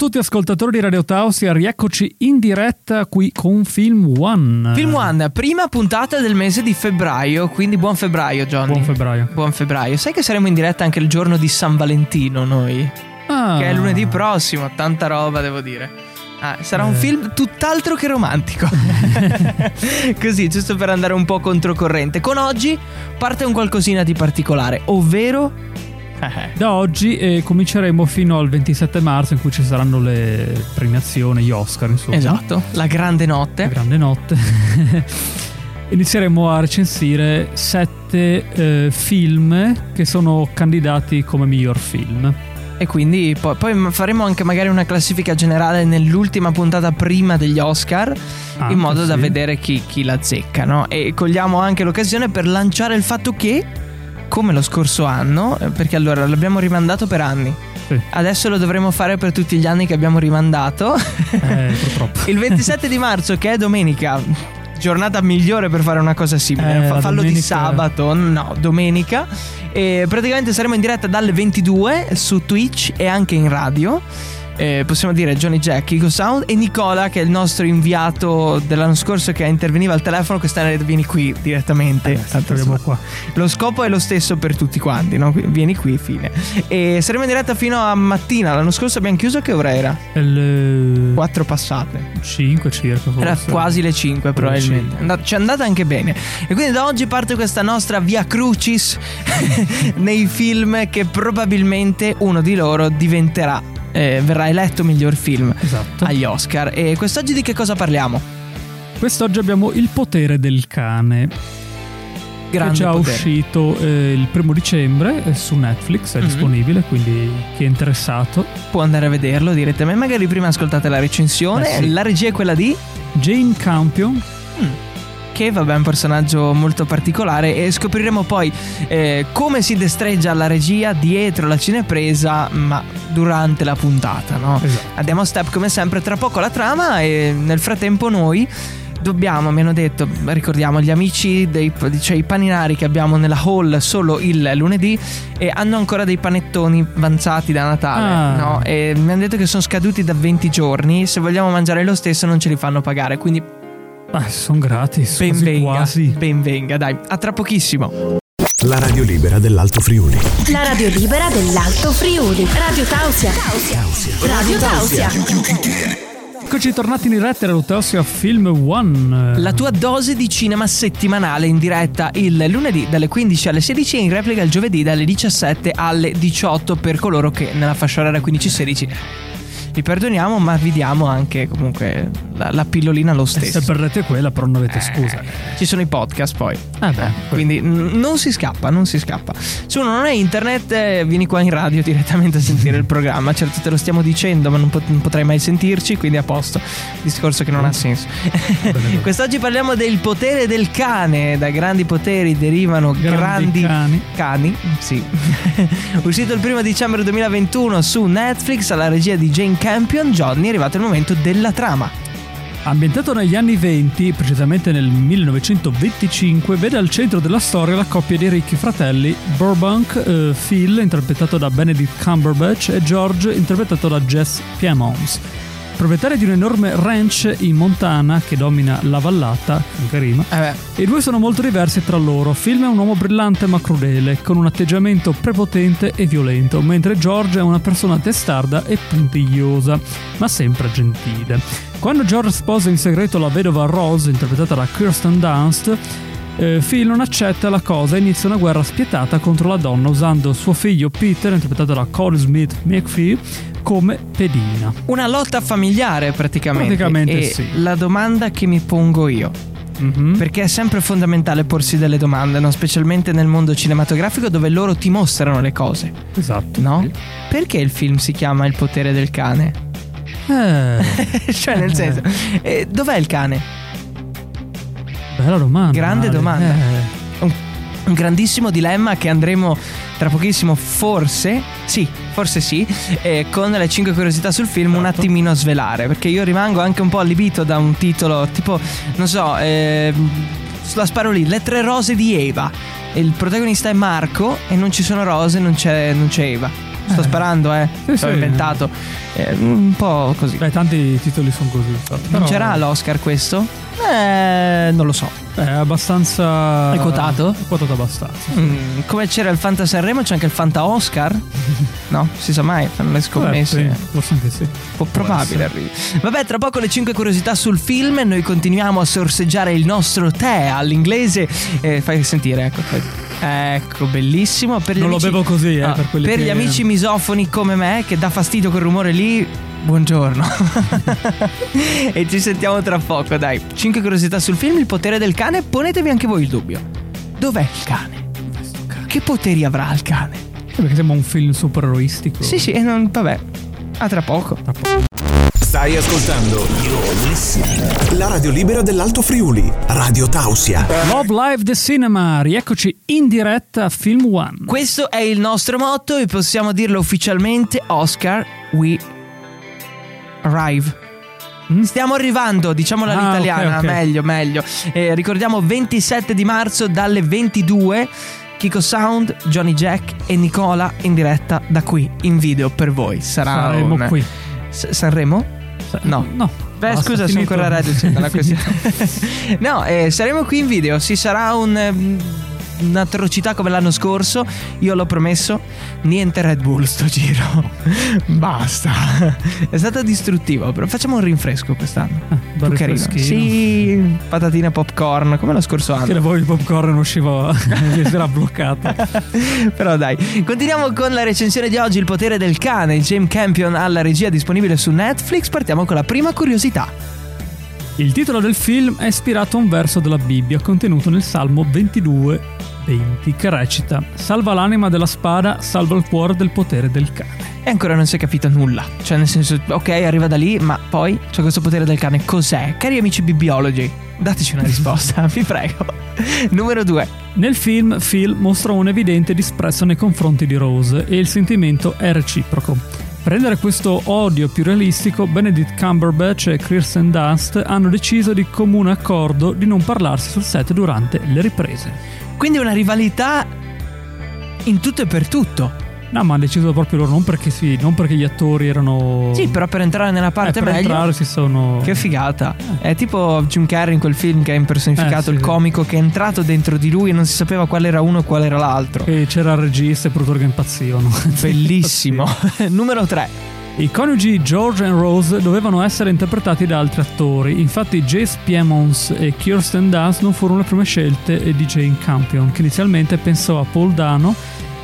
tutti ascoltatori di Radio Tausia, rieccoci in diretta qui con Film One. Film One, prima puntata del mese di febbraio, quindi buon febbraio Johnny. Buon febbraio. Buon febbraio. Sai che saremo in diretta anche il giorno di San Valentino noi? Ah, Che è lunedì prossimo, tanta roba devo dire. Ah, sarà un Eh. film tutt'altro che romantico. Così, giusto per andare un po' controcorrente. Con oggi parte un qualcosina di particolare, ovvero... Da oggi eh, cominceremo fino al 27 marzo in cui ci saranno le premiazioni, gli Oscar insomma. Esatto, la grande La notte. grande notte. Inizieremo a recensire sette eh, film che sono candidati come miglior film. E quindi poi, poi faremo anche magari una classifica generale nell'ultima puntata prima degli Oscar, Anche, in modo da sì. vedere chi, chi la zecca, no? E cogliamo anche l'occasione per lanciare il fatto che, come lo scorso anno, eh, perché allora l'abbiamo rimandato per anni, Sì. adesso lo dovremo fare per tutti gli anni che abbiamo rimandato. Eh, purtroppo. il 27 di marzo, che è domenica. Giornata migliore per fare una cosa simile. Eh, fallo di domenica- sabato, no, domenica. E praticamente saremo in diretta dalle 22 su Twitch e anche in radio. Eh, possiamo dire Johnny Jack, Eco Sound e Nicola che è il nostro inviato dell'anno scorso che interveniva al telefono quest'anno vieni qui direttamente Eh, Tanto, insomma, qua. lo scopo è lo stesso per tutti quanti no? Vieni qui fine e saremo in diretta fino a mattina l'anno scorso abbiamo chiuso che ora era? Il 4 passate 5 circa. era forse. quasi le 5 probabilmente. ci è andata anche bene. E quindi da oggi parte questa nostra via crucis nei film che probabilmente uno di loro diventerà, eh, verrà eletto miglior film Esatto. agli Oscar. E quest'oggi di che cosa parliamo? Quest'oggi abbiamo Il potere del cane. Grande è già potere. uscito eh, il primo dicembre eh, su Netflix, è Mhm. disponibile, quindi chi è interessato. Può andare a vederlo direttamente. Magari prima ascoltate la recensione. Eh sì. La regia è quella di. Jane Campion, Che vabbè è un personaggio molto particolare e scopriremo poi eh, come si destreggia la regia dietro la cinepresa ma durante la puntata, no? Esatto. Andiamo a step come sempre, tra poco la trama e nel frattempo noi dobbiamo, mi hanno detto, ricordiamo gli amici dei cioè i paninari che abbiamo nella hall solo il lunedì e hanno ancora dei panettoni avanzati da Natale, Ah. no? E mi hanno detto che sono scaduti da 20 giorni, se vogliamo mangiare lo stesso non ce li fanno pagare, quindi Ah, sono gratis. ben quasi venga, quasi. ben venga, dai, a tra pochissimo. La radio libera dell'Alto Friuli. La radio libera dell'Alto Friuli. Radio Tausia. Radio Tausia. Eccoci tornati in diretta alla Luteossia Film One. La tua dose di cinema settimanale in diretta il lunedì dalle 15 alle 16 e in replica il giovedì dalle 17 alle 18 per coloro che nella fascia oraria 15-16 vi perdoniamo ma vi diamo anche comunque la, la pillolina lo Eh, Se stesso. perdete quella, però non avete scusa. Ci sono i podcast poi. Ah, beh, Quindi n- non si scappa, non si scappa. Se uno non è internet, eh, vieni qua in radio direttamente a sentire il programma. Certo, te lo stiamo dicendo, ma non, pot- non potrai mai sentirci, quindi a posto. Discorso che non ha senso. Quest'oggi parliamo del potere del cane. Da grandi poteri derivano Grandi grandi, cani. cani. Sì. Uscito il primo dicembre 2021 su Netflix alla regia di Jane Campion, Johnny, è arrivato il momento della trama. Ambientato negli anni 20, precisamente nel 1925, vede al centro della storia la coppia di ricchi fratelli Burbank, eh, Phil, interpretato da Benedict Cumberbatch, e George, interpretato da Jess Piemonte. Proprietari di un enorme ranch in Montana che domina la vallata, anche rima, Eh i due sono molto diversi tra loro. Phil è un uomo brillante ma crudele, con un atteggiamento prepotente e violento, mentre George è una persona testarda e puntigliosa, ma sempre gentile. Quando George sposa in segreto la vedova Rose, interpretata da Kirsten Dunst, eh, Phil non accetta la cosa e inizia una guerra spietata contro la donna usando suo figlio Peter, interpretato da Cole Smith McPhee, come pedina. una lotta familiare praticamente. Praticamente e sì. La domanda che mi pongo io. Mhm. Perché è sempre fondamentale porsi delle domande, no? specialmente nel mondo cinematografico dove loro ti mostrano le cose, Esatto. no? Perché il film si chiama Il potere del cane? Eh, cioè, nel senso, eh, dov'è il cane? Bella domanda. Grande Ale. domanda. Eh, Un, un grandissimo dilemma che andremo tra pochissimo, forse, sì, forse sì, eh, con le 5 curiosità sul film un Certo. attimino a svelare, perché io rimango anche un po' allibito da un titolo tipo, non so, eh, la sparo lì, Le tre rose di Eva. Il protagonista è Marco e non ci sono rose, non c'è, non c'è Eva. Sto sparando, eh. Sì, L'ho sì. inventato. Eh, un po' così. Beh, tanti titoli sono così. infatti. Però- Vincerà l'Oscar questo? Eh, non lo so. È abbastanza. È quotato? È quotato abbastanza. Mm, come c'era il Fanta Sanremo, c'è anche il Fanta Oscar? No, si sa mai, fanno le scommesse. Eh, sì, forse anche sì. Po- probabile arrivi. Vabbè, tra poco le 5 curiosità sul film. Noi continuiamo a sorseggiare il nostro tè all'inglese. Eh, fai sentire, ecco. fai- Ecco, bellissimo. Per gli Non lo amici- bevo così, eh, Ah, per per che- gli amici misofoni come me, che dà fastidio quel rumore lì. Buongiorno. e ci sentiamo tra poco, dai. 5 curiosità sul film Il potere del cane. Ponetevi anche voi il dubbio. Dov'è il cane? Che poteri avrà il cane? Sì, Perché sembra un film supereroistico. Sì, sì, e non, vabbè. A tra poco. Stai ascoltando la radio libera dell'Alto Friuli, Radio Tausia. Love Live The Cinema, rieccoci in diretta a Film One. Questo è il nostro motto e possiamo dirlo ufficialmente, Oscar, we arrive. Mm? Stiamo arrivando, diciamola Ah, all'italiana, ok, ok. meglio, meglio. Eh, ricordiamo 27 di marzo dalle 22, Kiko Sound, Johnny Jack e Nicola in diretta da qui, in video per voi. Sarà Saremo un- qui. S- Sanremo? No. No. Beh, Basta, scusa, sono finito. ancora. Finito. no, eh, saremo qui in video. Ci sarà un. Un'atrocità come l'anno scorso, io l'ho promesso. Niente Red Bull sto giro. Basta. È stato distruttivo, però facciamo un rinfresco quest'anno. Ah, Più carino. Sì, patatine popcorn, come lo scorso Che anno. le voi il popcorn si era bloccato. Però dai, continuiamo con la recensione di oggi, Il potere del cane, James Campion alla regia disponibile su Netflix. Partiamo con la prima curiosità. Il titolo del film è ispirato a un verso della Bibbia contenuto nel Salmo 22, 20, che recita: Salva l'anima della spada, salva il cuore del potere del cane. E ancora non si è capito nulla. Cioè, nel senso, ok, arriva da lì, ma poi c'è questo potere del cane. Cos'è? Cari amici bibliologi, dateci una risposta, vi prego. Numero 2. Nel film, Phil mostra un evidente disprezzo nei confronti di Rose e il sentimento è reciproco. Per rendere questo odio più realistico, Benedict Cumberbatch e Kirsten Dunst hanno deciso di comune accordo di non parlarsi sul set durante le riprese. Quindi una rivalità in tutto e per tutto. No, ma hanno deciso proprio loro, non perché, sì, non perché gli attori erano... Sì, però per entrare nella Eh, parte per meglio. entrare si sono... Che figata. È tipo Jim Carrey in quel film che ha impersonificato Eh, sì, il comico che è entrato dentro di lui e non si sapeva quale era uno e quale era l'altro. Che c'era il regista e i produttori che impazzivano. Bellissimo. Numero 3. I coniugi George e Rose dovevano essere interpretati da altri attori, infatti Jace Piemons e Kirsten Dunst non furono le prime scelte di Jane Campion, che inizialmente pensò a Paul Dano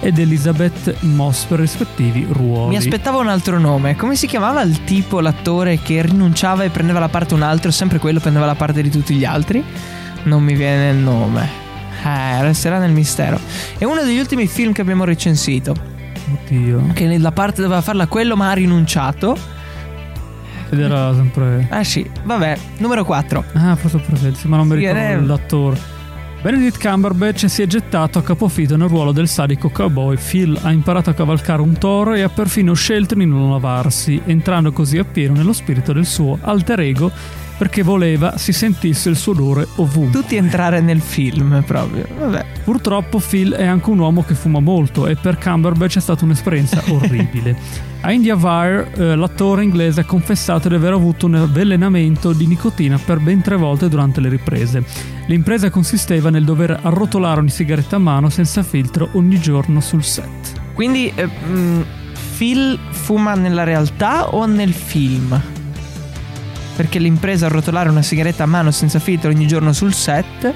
ed Elizabeth Moss per rispettivi ruoli. Mi aspettavo un altro nome. Come si chiamava il tipo, l'attore che rinunciava e prendeva la parte un altro, sempre quello prendeva la parte di tutti gli altri? Non mi viene il nome. Eh, resterà nel mistero. È uno degli ultimi film che abbiamo recensito. Oddio. Che la parte doveva farla quello, ma ha rinunciato. Ed era sempre... Ah sì, vabbè. Numero 4. Ah, forse ho sì, ma non mi ricordo l'attore. Benedict Cumberbatch si è gettato a capofitto nel ruolo del sadico cowboy. Phil ha imparato a cavalcare un toro e ha perfino scelto di non lavarsi, entrando così appieno nello spirito del suo alter ego perché voleva si sentisse il suo odore ovunque. Tutti entrare nel film proprio. Vabbè. Purtroppo Phil è anche un uomo che fuma molto e per Cumberbatch è stata un'esperienza orribile. A India Wire eh, l'attore inglese ha confessato di aver avuto un avvelenamento di nicotina per ben tre volte durante le riprese. L'impresa consisteva nel dover arrotolare ogni sigaretta a mano senza filtro ogni giorno sul set. Quindi eh, mh, Phil fuma nella realtà o nel film? Perché l'impresa a rotolare una sigaretta a mano senza filtro ogni giorno sul set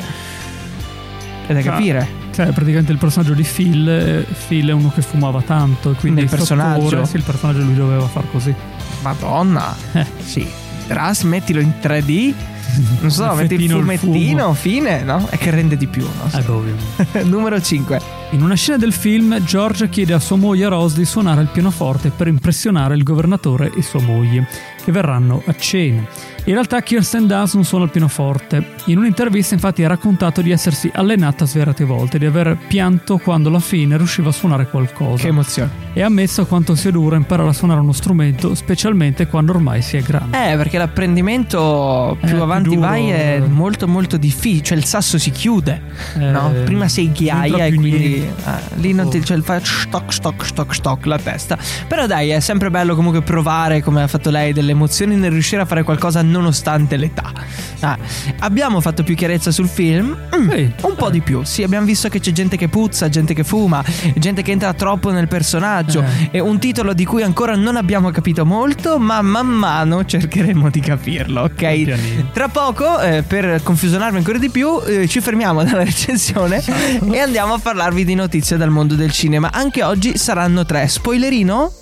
è da Ah. capire. Cioè, praticamente il personaggio di Phil, eh, Phil è uno che fumava tanto, quindi il personaggio? fattore- Sì, il personaggio lui doveva far così. Madonna. Eh. Sì. Trasmettilo in 3D. Non so, Il metti il il fumettino, fumo. fine, no? È che rende di più, no? Eh, beh, ovviamente. Numero 5. In una scena del film, George chiede a sua moglie Rose di suonare il pianoforte per impressionare il governatore e sua moglie, che verranno a cena. In realtà Kirsten Dunst non suona il pianoforte. In un'intervista infatti ha raccontato di essersi allenata svariate volte e di aver pianto quando alla fine riusciva a suonare qualcosa. Che emozione. e ha ammesso quanto sia duro imparare a suonare uno strumento, specialmente quando ormai si è grande. Eh, perché l'apprendimento più Eh, avanti duro, vai è molto molto difficile, cioè il sasso si chiude, Eh, no? Prima sei ghiaia e quindi niente. eh, lì non ti cioè, fa stock stock stock stock la testa. Però dai, è sempre bello comunque provare come ha fatto lei delle emozioni nel riuscire a fare qualcosa nonostante l'età. Ah, abbiamo fatto più chiarezza sul film? Mm, Sì. un po' di più. Sì, abbiamo visto che c'è gente che puzza, gente che fuma, gente che entra troppo nel personaggio. Eh. È un titolo di cui ancora non abbiamo capito molto, ma man mano cercheremo di capirlo, ok? Tra poco, eh, per confusionarvi ancora di più, eh, ci fermiamo dalla recensione e andiamo a parlarvi di notizie dal mondo del cinema. Anche oggi saranno tre. Spoilerino?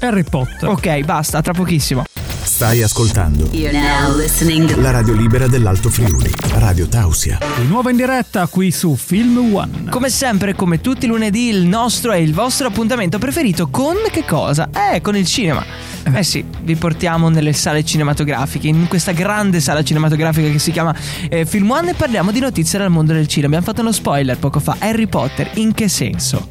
Harry Potter. Ok, basta, tra pochissimo. Stai ascoltando You're now listening to la radio libera dell'Alto Friuli, Radio Tausia. Di nuovo in diretta qui su Film One. Come sempre, come tutti i lunedì, il nostro e il vostro appuntamento preferito con che cosa? Eh, con il cinema. Eh sì, vi portiamo nelle sale cinematografiche, in questa grande sala cinematografica che si chiama eh, Film One e parliamo di notizie dal mondo del cinema. Abbiamo fatto uno spoiler poco fa. Harry Potter, in che senso?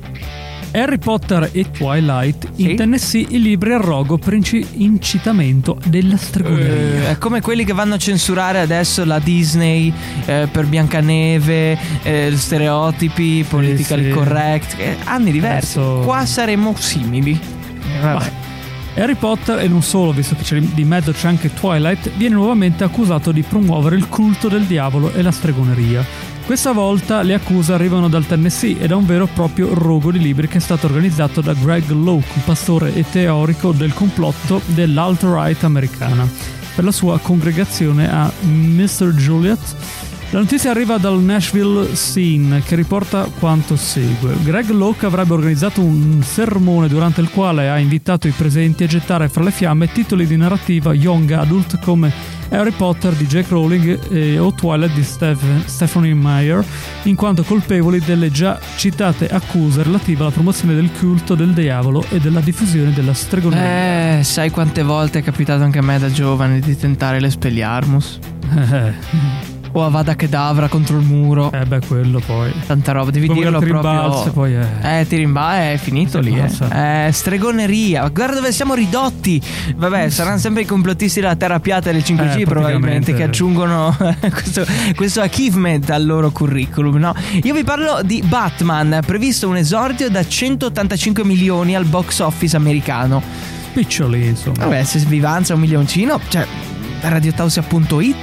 Harry Potter e Twilight Sì. in Tennessee i libri a rogo per inci- incitamento della stregoneria. Eh, È come quelli che vanno a censurare adesso la Disney eh, per Biancaneve, eh, stereotipi, politically sì. correct, eh, anni diversi. Adesso- Qua saremo simili. Vabbè. Harry Potter, e non solo, visto che c'è di mezzo c'è anche Twilight, viene nuovamente accusato di promuovere il culto del diavolo e la stregoneria. Questa volta le accuse arrivano dal Tennessee e da un vero e proprio rogo di libri che è stato organizzato da Greg Locke, un pastore e teorico del complotto dell'alt-right americana, per la sua congregazione a Mr. Juliet. La notizia arriva dal Nashville Scene che riporta quanto segue. Greg Locke avrebbe organizzato un sermone durante il quale ha invitato i presenti a gettare fra le fiamme titoli di narrativa young adult come Harry Potter di Jack Rowling e o Twilight di Steph- Stephanie Meyer, in quanto colpevoli delle già citate accuse relative alla promozione del culto del diavolo e della diffusione della stregoneria. Eh, sai quante volte è capitato anche a me da giovane di tentare l'Espelliarmus? Eh, O Avada Kedavra contro il muro. eh, beh, quello poi. Tanta roba, devi Poi dirlo proprio. rimbalzi, poi è- Eh, ti rimba, è finito lì. Eh. Eh, stregoneria. Guarda dove siamo ridotti. Vabbè, saranno sempre i complottisti della terra piatta del 5G Eh, probabilmente che aggiungono questo, questo achievement al loro curriculum. No? Io vi parlo di Batman, previsto un esordio da 185 milioni al box office americano. Piccioli, insomma. Vabbè, se vi avanza un milioncino, cioè radiotausia.it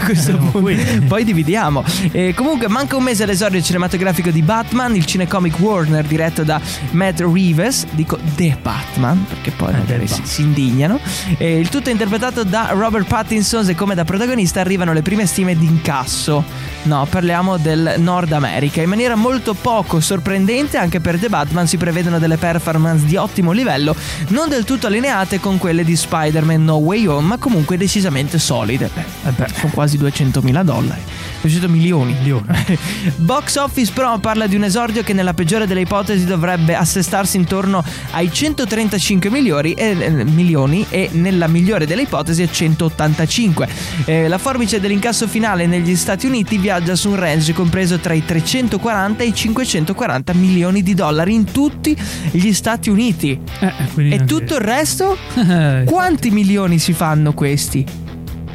a questo Siamo punto. poi dividiamo. Eh, comunque manca un mese all'esordio cinematografico di Batman il cinecomic Warner diretto da Matt Reeves. Dico The Batman perché poi Eh, magari si, si indignano. Eh, il tutto è interpretato da Robert Pattinson e come da protagonista arrivano le prime stime di incasso no parliamo del Nord America in maniera molto poco sorprendente anche per The Batman si prevedono delle performance di ottimo livello non del tutto allineate con quelle di Spider-Man No Way Home ma comunque decisamente solide eh, beh, sono quasi 200.000 dollari 200 milioni Milioni. Box Office però parla di un esordio che nella peggiore delle ipotesi dovrebbe assestarsi intorno ai 135 milioni e, eh, milioni e nella migliore delle ipotesi a 185. Eh, la forbice dell'incasso finale negli Stati Uniti viaggia su un range compreso tra i 340 e i 540 milioni di dollari in tutti gli Stati Uniti. Eh, quindi E tutto il resto? Eh, Quanti milioni si fanno questi?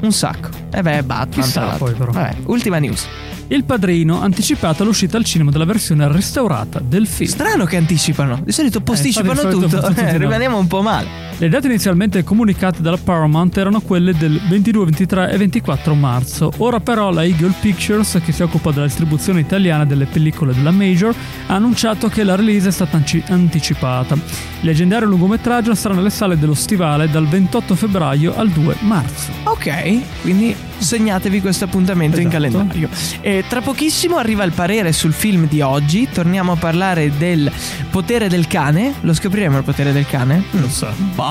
Un sacco. E beh, Batman. Chissà poi, però. Vabbè, ultima news. Il padrino ha anticipato l'uscita al cinema della versione restaurata del film. Strano che anticipano. Di solito posticipano infatti di solito tutto. Eh, rimaniamo un po' male. Le date inizialmente comunicate dalla Paramount erano quelle del 22, 23 e 24 marzo. Ora però la Eagle Pictures, che si occupa della distribuzione italiana delle pellicole della Major, ha annunciato che la release è stata anticipata. Il leggendario lungometraggio sarà nelle sale dello Stivale dal 28 febbraio al 2 marzo. Ok, quindi segnatevi questo appuntamento in Esatto. calendario. E tra pochissimo arriva il parere sul film di oggi. Torniamo a parlare del potere del cane. Lo scopriremo il potere del cane? Lo so. Bah,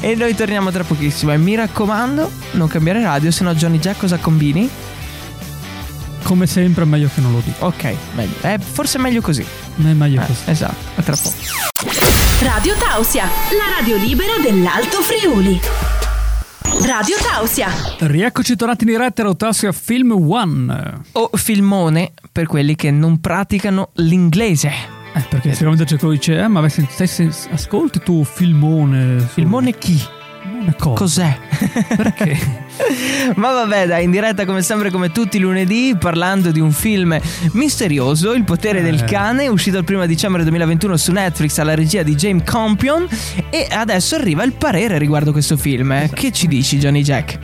E noi torniamo tra pochissimo. E mi raccomando, non cambiare radio, se no Johnny Jack cosa combini? Come sempre è meglio che non lo dico. Ok, meglio. Eh, forse è meglio così. È meglio Eh, così. esatto, a tra poco. Radio Tausia, la radio libera dell'Alto Friuli. Radio Tausia. Rieccoci tornati in diretta a Rotassia Film One. O filmone per quelli che non praticano l'inglese. Eh, perché sicuramente c'è quello dice, eh, ma stai sen- ascolti tu filmone. su- Filmone chi? Cos'è? Perché? Ma vabbè, dai, in diretta come sempre, come tutti i lunedì, parlando di un film misterioso, Il potere del Eh. cane, uscito il 1 dicembre 2021 su Netflix alla regia di James Campion. E adesso arriva il parere riguardo questo film. eh. Che ci dici, Johnny Jack?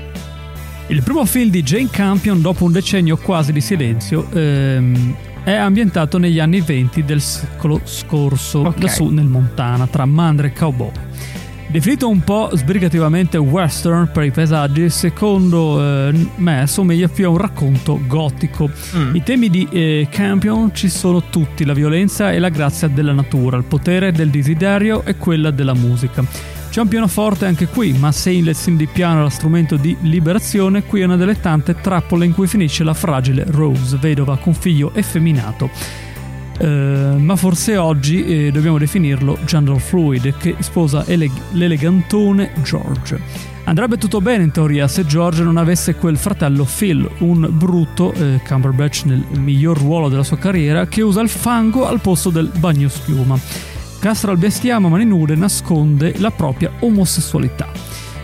Il primo film di Jane Campion, dopo un decennio quasi di silenzio, ehm, è ambientato negli anni 20 del secolo scorso, Ok. lassù nel Montana, tra mandre e cowboy. Definito un po' sbrigativamente western per i paesaggi, secondo eh, me somiglia più a un racconto gotico. Mm. I temi di eh, Campion ci sono tutti, la violenza e la grazia della natura, il potere del desiderio e quella della musica. C'è un pianoforte anche qui, ma se in lezioni di piano era strumento di liberazione, qui è una delle tante trappole in cui finisce la fragile Rose, vedova con figlio effeminato. Eh, ma forse oggi eh, dobbiamo definirlo gender fluid che sposa ele- l'elegantone George. Andrebbe tutto bene in teoria se George non avesse quel fratello Phil, un brutto, eh, Cumberbatch nel miglior ruolo della sua carriera, che usa il fango al posto del bagnoschiuma. Castra il bestiame a mani nude nasconde la propria omosessualità.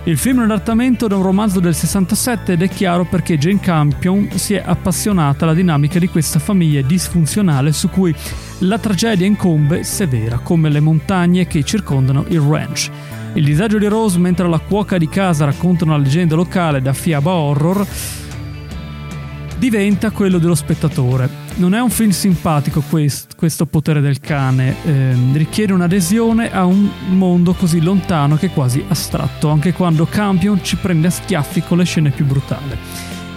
Il film è un adattamento da un romanzo del 67 ed è chiaro perché Jane Campion si è appassionata alla dinamica di questa famiglia disfunzionale su cui la tragedia incombe severa, come le montagne che circondano il ranch. Il disagio di Rose mentre la cuoca di casa racconta una leggenda locale da fiaba horror diventa quello dello spettatore. Non è un film simpatico quest- questo potere del cane, ehm, richiede un'adesione a un mondo così lontano che quasi astratto, anche quando Campion ci prende a schiaffi con le scene più brutali.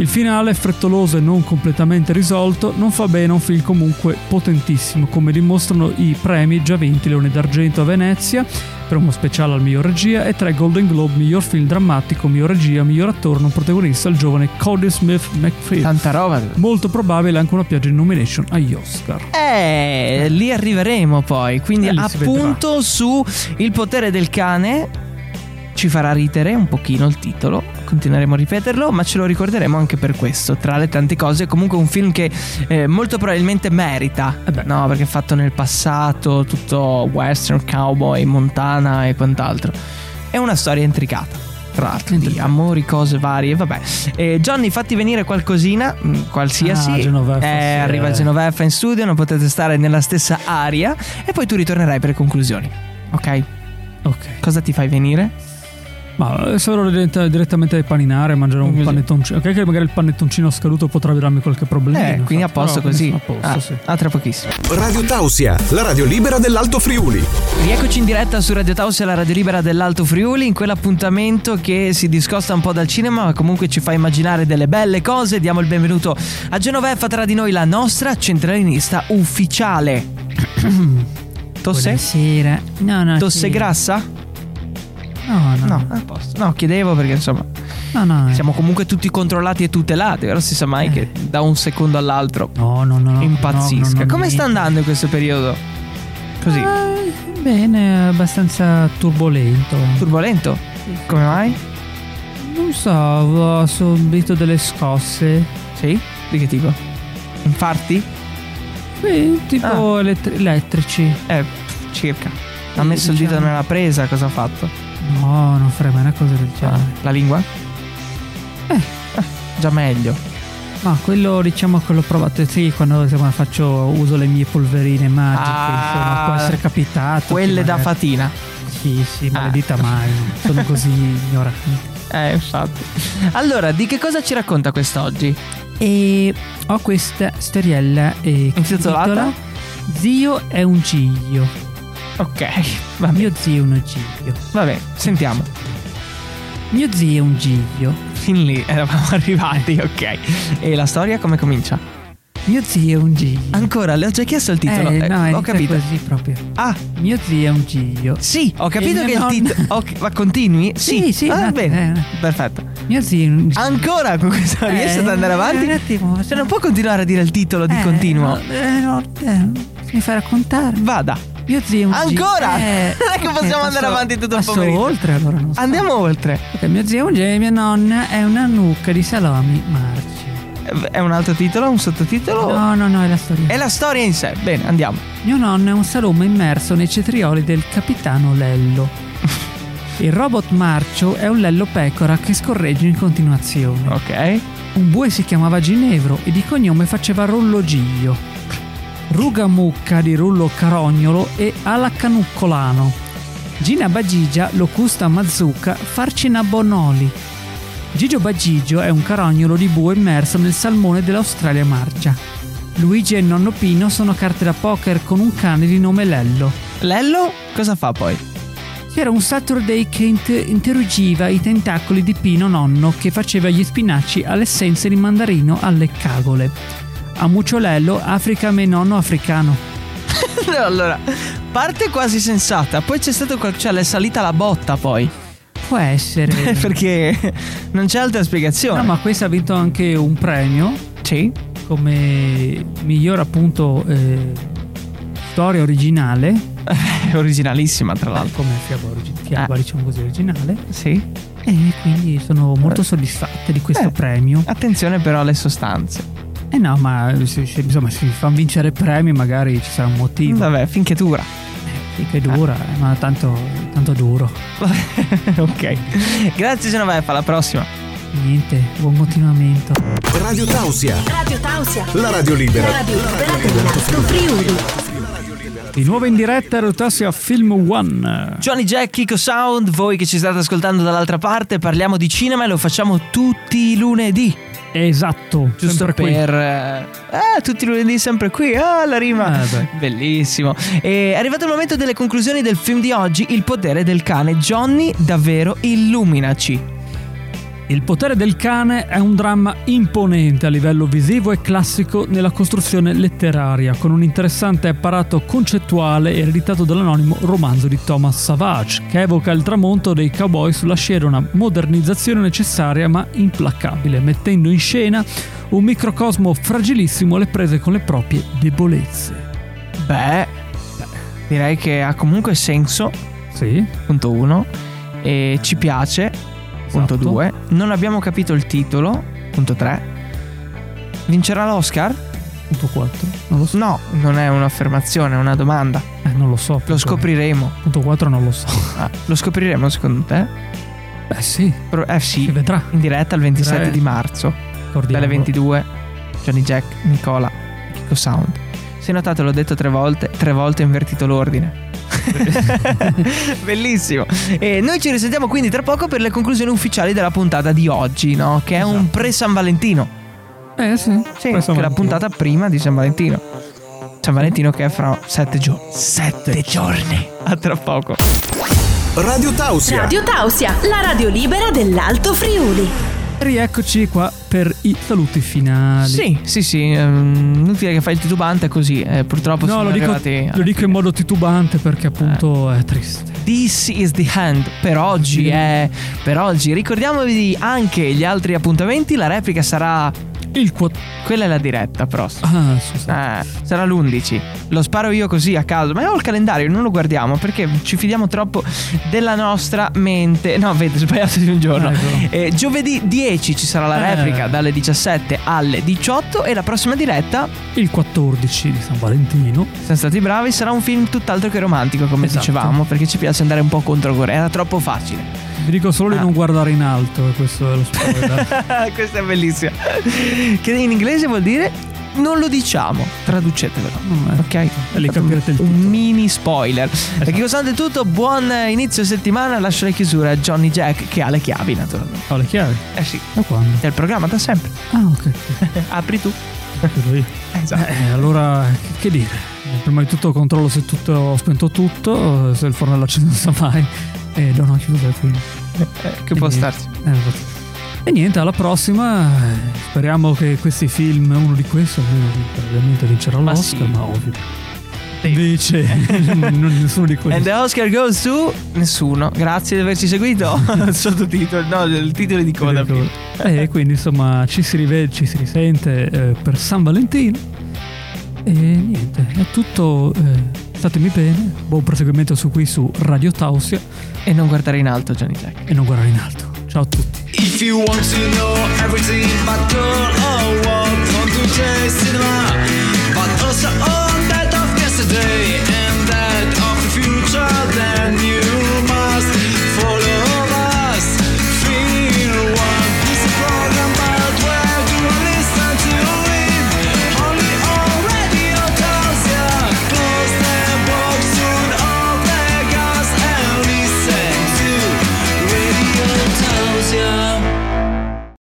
Il finale, frettoloso e non completamente risolto, non fa bene a un film comunque potentissimo, come dimostrano i premi già vinti Leone d'Argento a Venezia per uno speciale al miglior regia e tre Golden Globe miglior film drammatico, miglior regia, miglior attore non protagonista il giovane Cody Smith McPhee. Tanta roba. Molto probabile anche una pioggia di nomination agli Oscar. Eh, lì arriveremo poi. Quindi, Eh, appunto, su Il potere del cane ci farà ridere un pochino il titolo. Continueremo a ripeterlo, ma ce lo ricorderemo anche per questo. Tra le tante cose, comunque, un film che eh, molto probabilmente merita. Eh no, perché è fatto nel passato, tutto western, cowboy, montana e quant'altro. È una storia intricata. Tra l'altro, di amori, cose varie, vabbè. Eh, Johnny, fatti venire qualcosina, mm, qualsiasi. Ah, Genoveffa, Eh, sì, arriva. Genoveffa in studio, non potete stare nella stessa aria e poi tu ritornerai per le conclusioni. Ok? Ok. Cosa ti fai venire? Ma adesso vado dirett- direttamente a paninare, mangiare un Così. panettoncino. Ok, che magari il panettoncino scaduto potrà darmi qualche problema. Eh, quindi a posto così. A posto, Ah, sì. a tra pochissimo. Radio Tausia, la radio libera dell'Alto Friuli. Rieccoci in diretta su Radio Tausia, la radio libera dell'Alto Friuli, in quell'appuntamento che si discosta un po' dal cinema, ma comunque ci fa immaginare delle belle cose. Diamo il benvenuto a Genoveffa, tra di noi la nostra centralinista ufficiale. Tosse? Buonasera. No, no. Tosse sì. grassa? No, no. No, posto. No, chiedevo perché insomma No, no. eh. siamo comunque tutti controllati e tutelati, però si sa mai Eh. che da un secondo all'altro No, no, no. impazzisca. Come sta andando in questo periodo? Così, Eh, bene, abbastanza turbolento. turbolento? Come mai? Non so, ho subito delle scosse. Sì? Di che tipo? Infarti? Beh, tipo elettri- elettrici. Eh, circa. Ha Sì, messo il dito diciamo. nella presa, cosa ha fatto? No, non farei mai una cosa del Ah, genere. la lingua? Eh. già meglio. Ma quello, diciamo, che l'ho provato. Sì, quando insomma, faccio uso le mie polverine magiche, Ah, insomma, può essere capitato. Quelle da magari- fatina. Sì, sì, Ah. maledita mai. Sono così ignorante. Eh, infatti. Allora, di che cosa ci racconta quest'oggi? E ho questa storiella eh, Intitolata? intitola Zio è un giglio. Ok, va bene. Mio zio è un giglio. Vabbè, sentiamo. Mio zio è un giglio. Fin lì eravamo arrivati, ok. E la storia come comincia? Mio zio è un Gio. Ancora, le ho già chiesto il titolo. Eh, Eh, no, ho inizia capito. così proprio. Ah, Mio zio è un Gio. sì, ho capito che mia il titolo. ok, ma continui? Sì, sì, Ah, un attimo, bene. eh. Perfetto. Mio zio è un Gio. Ancora con questo riesci ad andare avanti? Eh, un attimo. Se non può continuare a dire il titolo di Eh, continuo. no, eh, no, eh, mi fai raccontare. Vada. Mio zio. Ancora? Eh, Non è che possiamo andare passo- avanti tutto il pomeriggio. oltre allora. Non so. Andiamo oltre. Ok, mio zio è un e mia nonna è una nucca di salami marci. Eh, È un altro titolo, un sottotitolo? No, no, no, è la storia. È la storia in sé. Bene, andiamo. Mio nonno è un salume immerso nei cetrioli del capitano Lello. Il robot marcio è un Lello pecora che scorreggia in continuazione. Ok. Un bue si chiamava Ginevro e di cognome faceva Rollo Giglio. Ruga Mucca di Rullo Carognolo e Alacanuccolano. Gina Bagigia, Locusta Mazzucca, Farcina Bonoli. Gigio Bagigio è un carognolo di bue immerso nel salmone dell'Australia marcia. Luigi e nonno Pino sono carte da poker con un cane di nome Lello. Lello cosa fa poi? C'era un Saturday che int- interrugiva i tentacoli di Pino nonno che faceva gli spinaci all'essenza di mandarino alle cagole. A Mucciolello, Africa me nonno africano. allora, parte quasi sensata, poi c'è stato qual- cioè, è salita la botta poi. Può essere. Perché non c'è altra spiegazione. No, ma questa ha vinto anche un premio Sì. come miglior appunto eh, storia originale, È originalissima, tra l'altro. come fiaba, origi- fiaba Ah. diciamo così originale, Sì. e quindi sono molto soddisfatta di questo Eh. premio. Attenzione però alle sostanze. Eh no, ma se, se- insomma, se si fanno vincere premi magari ci sarà un motivo. Vabbè, finché dura. Sì, che dura, eh, ma tanto, tanto duro. ok. Grazie Genoveffa, alla prossima. Niente, buon continuamento. Radio Tausia, Radio Tausia. la radio libera. La radio libera dell'Alto Friuli. Di nuovo in diretta Rotassia Film One. Johnny Jack, Kiko Sound, voi che ci state ascoltando dall'altra parte, parliamo di cinema e lo facciamo tutti i lunedì. Esatto, Giusto per... eh, Ah, tutti i lunedì sempre qui. Ah, la rima. Eh, beh. Bellissimo. E è arrivato il momento delle conclusioni del film di oggi, Il potere del cane. Johnny, davvero illuminaci. Il potere del cane è un dramma imponente a livello visivo e classico nella costruzione letteraria, con un interessante apparato concettuale ereditato dall'anonimo romanzo di Thomas Savage, che evoca il tramonto dei cowboy sulla scia una modernizzazione necessaria ma implacabile, mettendo in scena un microcosmo fragilissimo alle prese con le proprie debolezze. Beh, direi che ha comunque senso, Sì, punto uno, e ci piace, punto Esatto. due. Non abbiamo capito il titolo, punto tre. Vincerà l'Oscar? punto 4. Non lo so. No, non è un'affermazione, è una domanda. Eh, non lo so. Lo scopriremo. Punto 4 non lo so. Ah, lo scopriremo secondo te? Beh sì, Pro- eh si sì, vedrà. in diretta il 27 Direi. di marzo, dalle Ricordiamolo. 22. Johnny Jack, Nicola, Kiko Sound. Se notate l'ho detto tre volte, tre volte ho invertito l'ordine. Bellissimo. E noi ci risentiamo quindi tra poco per le conclusioni ufficiali della puntata di oggi, no? Che è un pre-San Valentino. Eh sì, Sì, che è la puntata prima di San Valentino. San Valentino che è fra sette giorni. Sette giorni. A tra poco. Radio Tausia. Radio Tausia, la radio libera dell'Alto Friuli. Rieccoci qua per i saluti finali. Sì, sì, sì. ehm, inutile che fai il titubante così. eh, purtroppo No, lo dico, lo dico in modo titubante perché appunto Eh. è triste. This is the hand per oggi, Sì. eh, per oggi. Ricordiamovi anche gli altri appuntamenti. La replica sarà. Il quattro. Quella è la diretta prossima. Ah, scusa. Eh, sarà l'11. Lo sparo io così a caso. Ma io ho il calendario, non lo guardiamo perché ci fidiamo troppo della nostra mente. No, vedi, sbagliato di un giorno. Ecco. Eh, giovedì 10 ci sarà la Eh. replica dalle 17 alle 18 e la prossima diretta, Il 14 di San Valentino. siamo stati bravi, sarà un film tutt'altro che romantico, come Esatto. dicevamo, perché ci piace andare un po' contro corrente. Era troppo facile. Vi dico solo di Ah. non guardare in alto, questo è lo spoiler. Questa è bellissima. Che in inglese vuol dire non lo diciamo, traducetevelo. Mm, Ok? Lì capirete il Un titolo. mini spoiler. E che cos'è tutto? Buon inizio settimana. Lascio le chiusure a Johnny Jack che ha le chiavi, naturalmente. Ho le chiavi. Eh sì, Da quando? è il programma da sempre. Ah, ok. Apri tu. Chiudo io. Esatto. Eh, allora, che, che dire? Prima di tutto controllo se tutto, ho spento tutto, eh, se il fornello acceso non sta mai. E non ho chiuso quindi. che può Quindi- starci. Eh. E niente, alla prossima. eh, Speriamo che questi film, uno di questi, ovviamente vincerà Ma l'Oscar, sì. ma ovvio. Invece, nessuno di And questi. the Oscar goes to nessuno. Grazie di averci seguito. Sottotitolo, no, il titolo di coda. E quindi insomma ci si rivede, ci si risente eh, per San Valentino. E niente, è tutto. eh, statemi bene. Buon proseguimento su qui su Radio Tausia E non guardare in alto, Johnny Tech. e non guardare in alto. Ciao a tutti. If you want to know everything about girl or what, come to J Cinema, but also all that of yesterday.